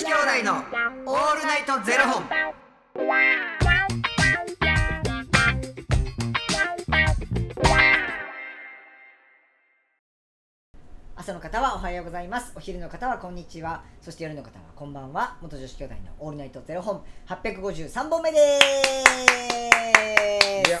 子兄弟のオールナイトゼロ本。朝の方はおはようございます。お昼の方はこんにちは。そして夜の方はこんばんは。元女子兄弟のオールナイトゼロ本。853本目です。いや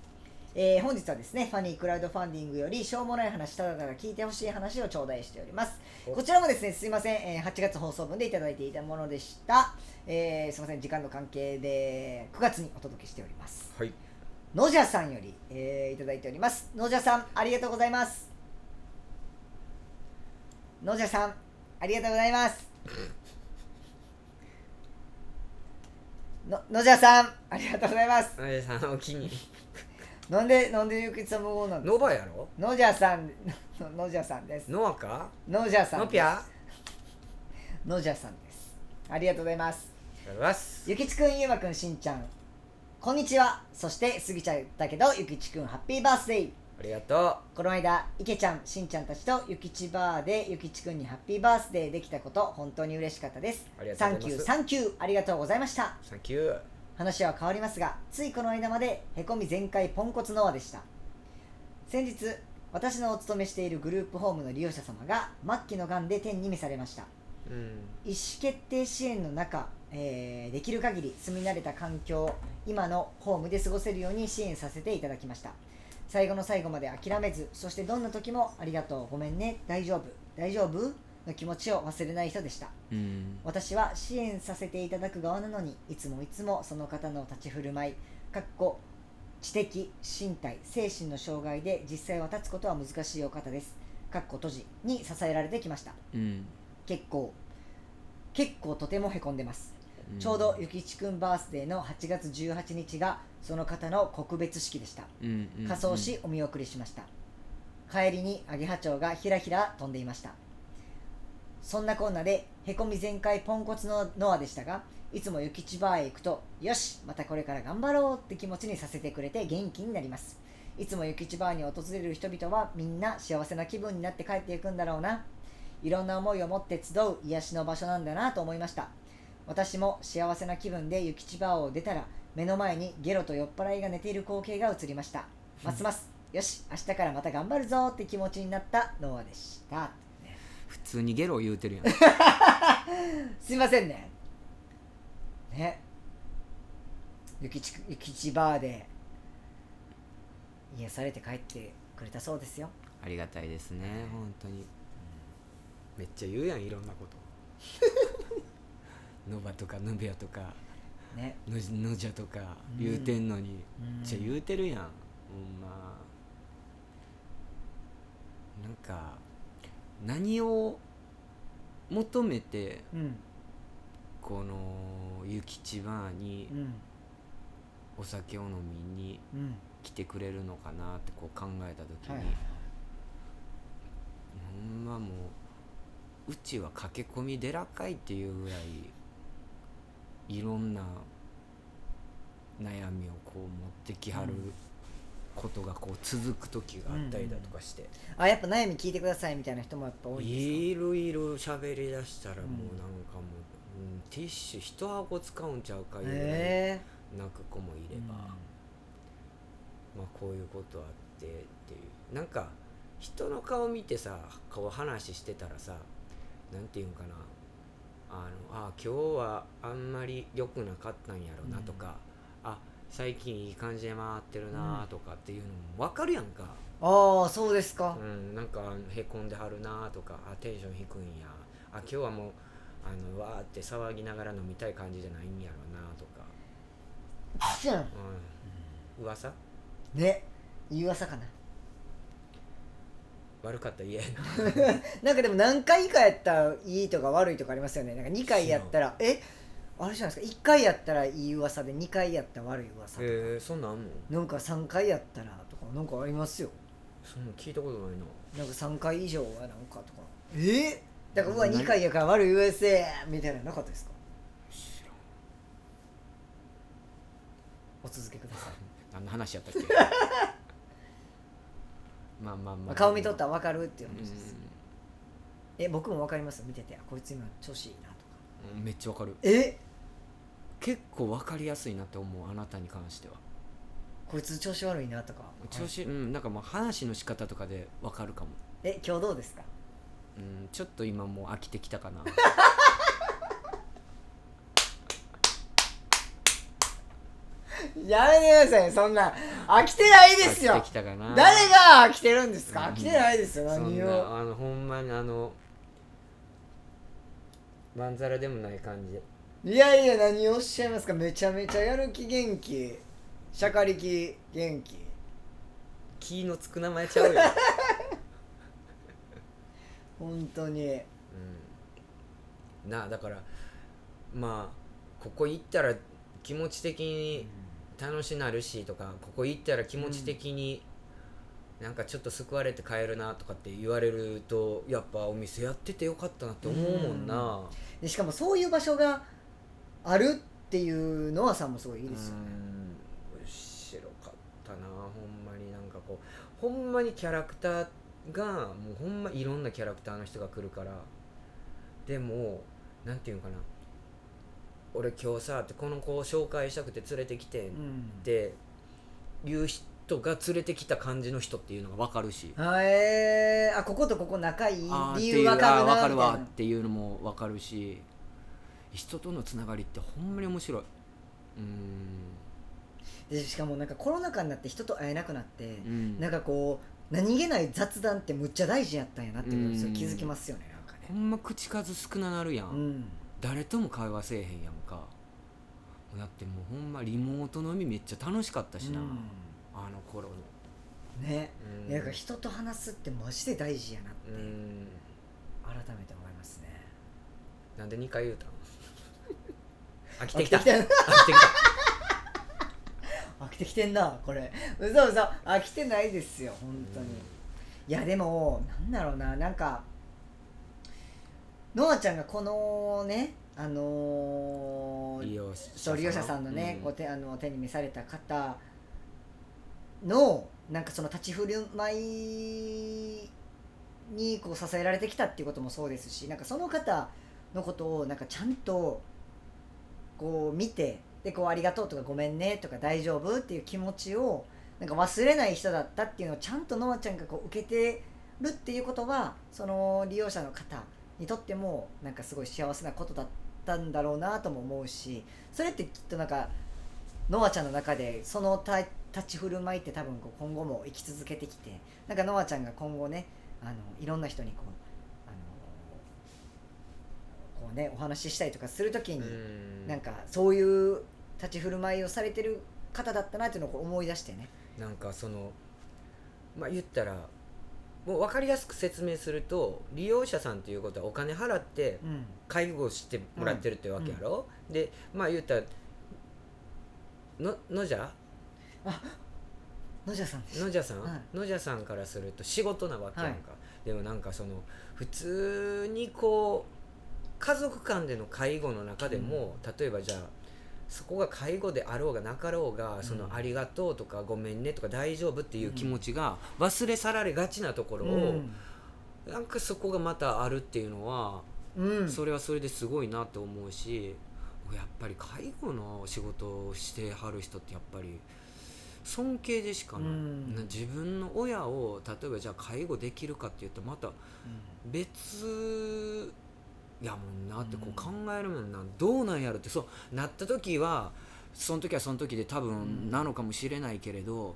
えー本日はですねファニークラウドファンディングよりしょうもない話ただただ聞いてほしい話を頂戴しております。お。こちらもですねすいません、えー8月放送分でいただいていたものでした、えーすいません時間の関係で9月にお届けしております。はい。のじゃさんより、えーいただいております。のじゃさんありがとうございます。のじゃさんありがとうございます。ののじゃさんありがとうございます。あれさんお気に。なんでなんでゆきつさん無言なんですノバやろ？のじゃさんののじゃさんです。ノアか？のじゃさんノピア？あのじゃさんです。ありがとうございます。りがとうございます。ゆきちくんゆうまくんしんちゃん。こんにちは。そして過ぎちゃったけどゆきちくんハッピーバースデー。ありがとこの間いけちゃんしんちゃんたちとゆきちバーでゆきちくんにハッピーバースデーできたこと本当に嬉しかったです。ありがとサンうございます。キューサンキュー。ありがとうございました。う。サンキュー。話は変わりますがついこの間までへこみ全開ポンコツノアでした。先日私のお勤めしているグループホームの利用者様が末期のがんで天に召されました。うん。意思決定支援の中、えーできる限り住み慣れた環境今のホームで過ごせるように支援させていただきました。最後の最後まで諦めずそしてどんな時もありがとうごめんね大丈夫大丈夫の気持ちを忘れない人でしたうん。私は支援させていただく側なのにいつもいつもその方の立ち振る舞いかっこ知的身体精神の障害で実際は立つことは難しいお方ですかっこ閉じに支えられてきましたうん。結構結構とてもへこんでます、ちょうどゆきちくんバースデーの8月18日がその方の告別式でしたうん。うん。仮装しお見送りしました帰りにアゲハチョウがひらひら飛んでいましたそんなこんなでへこみ全開ポンコツのノアでしたがいつも諭吉バーへ行くとよしまたこれから頑張ろうって気持ちにさせてくれて元気になります。いつも諭吉バーに訪れる人々はみんな幸せな気分になって帰っていくんだろうな。いろんな思いを持って集う癒しの場所なんだなと思いました。私も幸せな気分で諭吉バーを出たら目の前にゲロと酔っ払いが寝ている光景が映りました。ますます。よし明日からまた頑張るぞって気持ちになったノアでした。普通にゲロ言うてるやん。すいませんね。ね。ゆきちゆきちバーで癒されて帰ってくれたそうですよ。ありがたいですね、本当に。めっちゃ言うやん、いろんなこと。ノバとかヌベアとか。ね。ノジノジャとか言うてんのに、うん。めっちゃ言うてるやんほんま。なんか何を求めてうん。この諭吉バーにうん。お酒を飲みにうん。来てくれるのかなってこう考えた時に、はいはいほんまもううちは駆け込み寺かいっていうぐらいいろんな悩みをこう持ってきはるうんことがこう続く時があったりだとかして、あやっぱ悩み聞いてくださいみたいな人もやっぱ多いですか？いろいろ喋りだしたらもううんなんかもう、うん。ティッシュ一箱使うんちゃうかいうぐらいへ泣く子もいれえば、まあこういうことあってっていう。なんか人の顔見てさこう話してたらさなんていうんかな。あのあ今日はあんまり良くなかったんやろなとか、あ最近いい感じで回ってるなとかっていうのも分かるやんか、ああそうですか。うん、なんかへこんではるなとかあテンション低いんや。あ今日はもうあのわーって騒ぎながら飲みたい感じじゃないんやろなとか、じゃん。うん、噂？ね。いい噂かな。悪かったら嫌やななんかでも何回かやったらいいとか悪いとかありますよね。なんか2回やったらえ？あれじゃないですか。1回やったらいい噂で2回やったら悪い噂とか、へえそんなんあんの？なんか3回やったらとかなんかありますよ。そんなん聞いたことないな。なんか3回以上はなんかとか。え？だからうわ何2回やから悪い噂みたいなのなかったですか？知らん。お続けください、何の話やったっけ？まあまあまあ、まあ、顔見とったら分かるっていううん話です、え僕も分かります見ててあこいつ今調子いいなとか。うんめっちゃわかる。え？結構わかりやすいなって思うあなたに関しては。こいつ調子悪いなとか。調子、うんなんかもう話の仕方とかでわかるかも。え今日どうですか？うんちょっと今もう飽きてきたかな。やめてくださいそんな。飽きてないですよ。飽きてきたかな。誰が飽きてるんですか？うん。飽きてないですよそん何をなあのほんまにあのまんざらでもない感じいやいや何をおっしゃいますか？めちゃめちゃやる気元気。しゃかりき元気。気のつく名前ちゃうよ、本当に。うん、なあだからまあここ行ったら気持ち的に楽しなるしとかここ行ったら気持ち的になんかちょっと救われて帰るなとかって言われるとやっぱお店やっててよかったなって思うもんな、でしかもそういう場所があるっていうのはさんもすごいいいですよね。うん白かったなほんまになんかこうほんまにキャラクターがもうほんまいろんなキャラクターの人が来るから。でもなんていうんかな。俺今日さってこの子を紹介したくて連れてきてんっうんていう人が連れてきた感じの人っていうのが分かるし。あえー、あこことここ仲いい理由わかるあー分かるわっていうのも分かるし人とのつながりってほんまに面白い。うん。でしかもなんかコロナ禍になって人と会えなくなって、うん。なんかこう何気ない雑談ってむっちゃ大事やったんやなっていうのをうん。気づきますよねなんかほねんま口数少ななるやん、うん。誰とも会話せえへんやんか。だってもうほんまリモート飲みめっちゃ楽しかったしな、うあの頃の。んね。うん。なんか人と話すってマジで大事やなってうん。改めて思いますね。なんで2回言うたん？飽きてきた。飽きてきた。飽きてき飽きてきてんなこれ。嘘嘘。飽きてないですよ。本当に、いやでもなんだろうな。なんかノアちゃんがこのねあのーた利用者者さんのね、うん。こう手あの手に召された方のなんかその立ち振る舞いにこう支えられてきたっていうこともそうですしなんかその方のことをなんかちゃんとこう見てでこうありがとうとかごめんねとか大丈夫っていう気持ちをなんか忘れない人だったっていうのをちゃんとノアちゃんがこう受けてるっていうことはその利用者の方にとってもなんかすごい幸せなことだったんだろうなとも思うしそれってきっとなんかノアちゃんの中でその立ち振る舞いって多分こう今後も生き続けてきてなんかノアちゃんが今後ねあのいろんな人にこうねお話ししたりとかするときに、うん。なんかそういう立ち振る舞いをされてる方だったなっていうのを思い出してね。なんかそのまあ言ったらもう分かりやすく説明すると利用者さんっていうことはお金払ってうん。介護してもらってるってわけやろ、でまあ言ったらののじゃ？野じゃさんです。のじゃさん、はい。のじゃさんからすると仕事なわけやんか、はでもなんかその普通にこう家族間での介護の中でも、例えばじゃあそこが介護であろうがなかろうが、そのありがとうとかごめんねとか大丈夫っていう気持ちが忘れ去られがちなところを、なんかそこがまたあるっていうのは、うん。それはそれですごいなと思うしやっぱり介護の仕事をしてはる人ってやっぱり尊敬でしかない、うん。な自分の親を例えばじゃあ介護できるかっていうとまた別やもんなってこう考えるもんな、どうなんやろって。そうなった時はその時はその時で多分なのかもしれないけれど、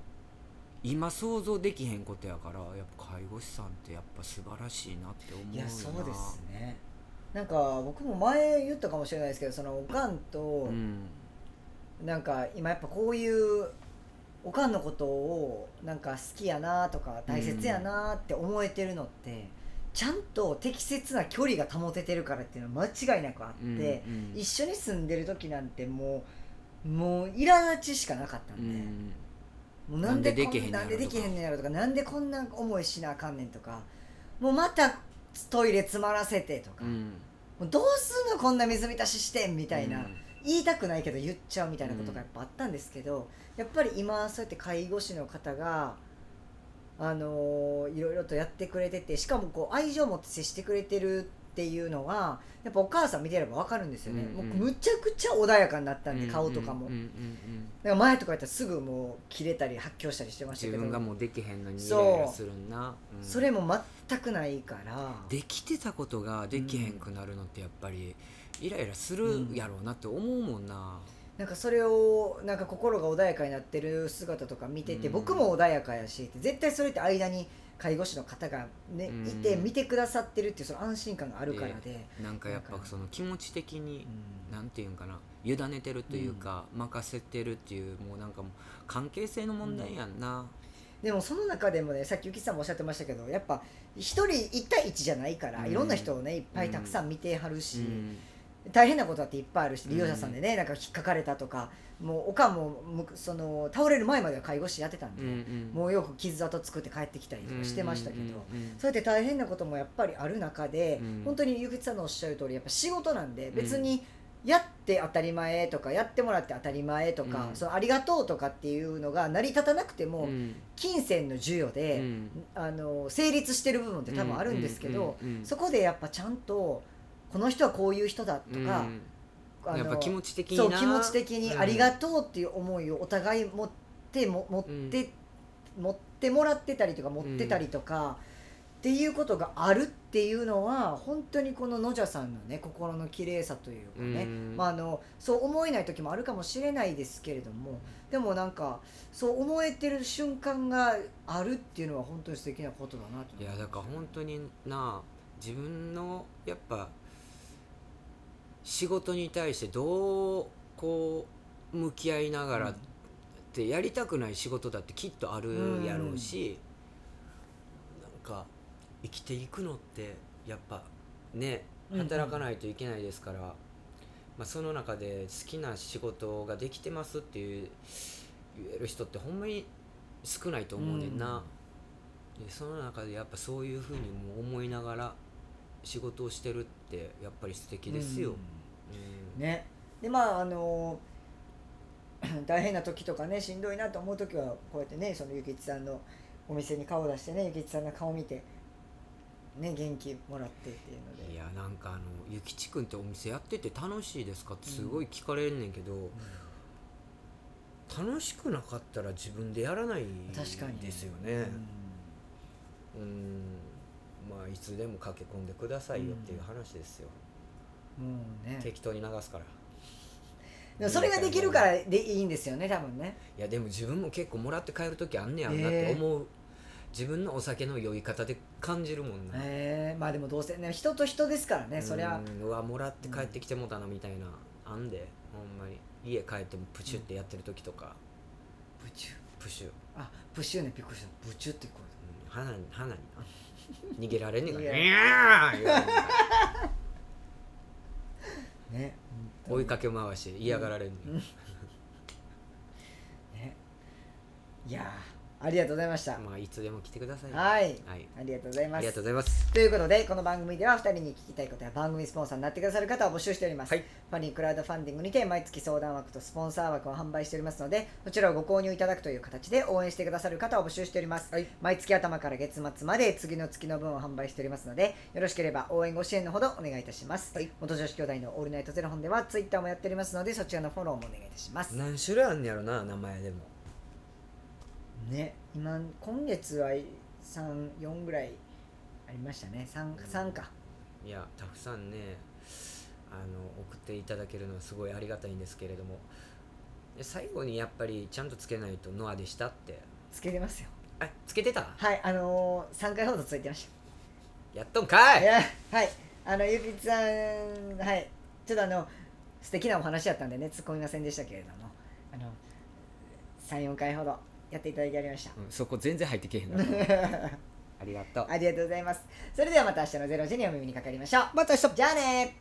今想像できへんことやからやっぱ介護士さんってやっぱ素晴らしいなって思ういよな。やそうですね。なんか僕も前言ったかもしれないですけどそのおかんとうん。なんか今やっぱこういうおかんのことをなんか好きやなとか大切やなって思えてるのって、ちゃんと適切な距離が保ててるからっていうのは間違いなくあって、うんうん一緒に住んでる時なんてもうもう苛立ちしかなかったんで、うん。もうなんででできへんねやろなんでできへんねやろとかなんでこんな思いしなあかんねんとかもうまたトイレ詰まらせてとか、うん。もうどうすんのこんな水浸ししてんみたいな、うん。言いたくないけど言っちゃうみたいなことがやっぱあったんですけど、やっぱり今そうやって介護士の方があのーいろいろとやってくれててしかもこう愛情を持って接してくれてるっていうのはやっぱお母さん見てれば分かるんですよね、うんうんもうむちゃくちゃ穏やかになったんで、顔とかも、うんうんうんうん。だから前とかやったらすぐもう切れたり発狂したりしてましたけど。自分がもうできへんのにイそうライラするんな、うん。それも全くないから。できてたことができへんくなるのってやっぱりイライラするやろうなって思うもんな、なんかそれをなんか心が穏やかになってる姿とか見てて、うん。僕も穏やかやし絶対それって間に介護士の方が、ねうん。いて見てくださってるっていうその安心感があるからで、なんかやっぱその気持ち的にうん。なんていうんかな委ねてるというか、任せてるっていうもうなんかもう関係性の問題やんな、でもその中でもねさっきゆきさんもおっしゃってましたけどやっぱ一人一対一じゃないから、うん。いろんな人をねいっぱいたくさん。見てはるし、うん大変なことだっていっぱいあるしうん。利用者さんでね、なんか引っかかれたとかもうおかんもむその倒れる前までは介護士やってたんで、うんうん。もうよく傷跡作って帰ってきたりとかしてましたけど。うんうんうんそうやって大変なこともやっぱりある中で、うん。本当にゆきつさんのおっしゃる通りやっぱ仕事なんで別にやって当たり前とかやってもらって当たり前とか、うん。そのありがとうとかっていうのが成り立たなくても、うん。金銭の授与で、うん。あの成立してる部分って多分あるんですけど、うんうんうん。そこでやっぱちゃんとこの人はこういう人だとか、うん。あのやっぱ気持ち的にな。そう気持ち的にうん。ありがとうっていう思いをお互い持っても持って、持ってもらってたりとか持ってたりとか、っていうことがあるっていうのは本当にこの野者さんのね心の綺麗さというかね、うん。まあ、あのそう思えない時もあるかもしれないですけれどもでもなんかそう思えてる瞬間があるっていうのは本当に素敵なことだなといやだから本当にな自分のやっぱ仕事に対してどうこう向き合いながらってやりたくない仕事だってきっとあるやろうし、なんか生きていくのってやっぱねうん働かないといけないですから、まあ、その中で好きな仕事ができてますっていう言える人ってほんまに少ないと思うねんな。でその中でやっぱそういうふうにも思いながら仕事をしてるってやっぱり素敵ですよ。うん。うん。ね。でまああの 大変な時とかねしんどいなと思う時はこうやってねそのゆきちさんのお店に顔を出してねゆきちさんの顔見てね元気もらってっていうので。いやなんかあのゆきちくんってお店やってて楽しいですか？ってすごい聞かれんねんけど、楽しくなかったら自分でやらない確かにですよね。うん。まあいつでも駆け込んでくださいよっていう話ですよ、うんもうね。適当に流すから。でもそれができるからでいいんですよね多分ね。いやでも自分も結構もらって帰る時あんねやろなって思う、自分のお酒の酔い方で感じるもんな、え。ーまあでもどうせね人と人ですからねそりゃ。うんうわもらって帰ってきてもうたなみたいな、あんでほんまに。家帰ってもプチュってやってる時とか、ブチュ。プシュ、あプシュねびっくりしたブチュってこうん、鼻に鼻に。な逃げられんねんから。ね追いかけ回して嫌がられんねん、ね。いやーありがとうございました。まあいつでも来てください。はい。はい。ありがとうございます。ありがとうございます。ということでこの番組では2人に聞きたいことや番組スポンサーになってくださる方を募集しております、はい。ファニークラウドファンディングにて毎月相談枠とスポンサー枠を販売しておりますのでそちらをご購入いただくという形で応援してくださる方を募集しております、はい。毎月頭から月末まで次の月の分を販売しておりますのでよろしければ応援ご支援のほどお願いいたします、はい。元女子兄弟のオールナイトゼロ本ではツイッターもやっておりますのでそちらのフォローもお願いいたします。何種類あんねやろな名前でもね今今月は34ぐらいありましたね。3, 3か。いやたくさんねあの送っていただけるのはすごいありがたいんですけれども。で最後にやっぱりちゃんとつけないとノアでしたって。つけてますよ。あつけてた？はいあのー、3回ほどついてましやっとんかい！たいやはい。あのゆきつさんはい。ちょっとあの素敵なお話やったんでね突っ込みませんでしたけれども。あの34回ほどやっていただきありました。うんそこ全然入ってけへんな ありがとう。ありがとうございます。それではまた明日の0時にお耳にかかりましょう。また明日。じゃあね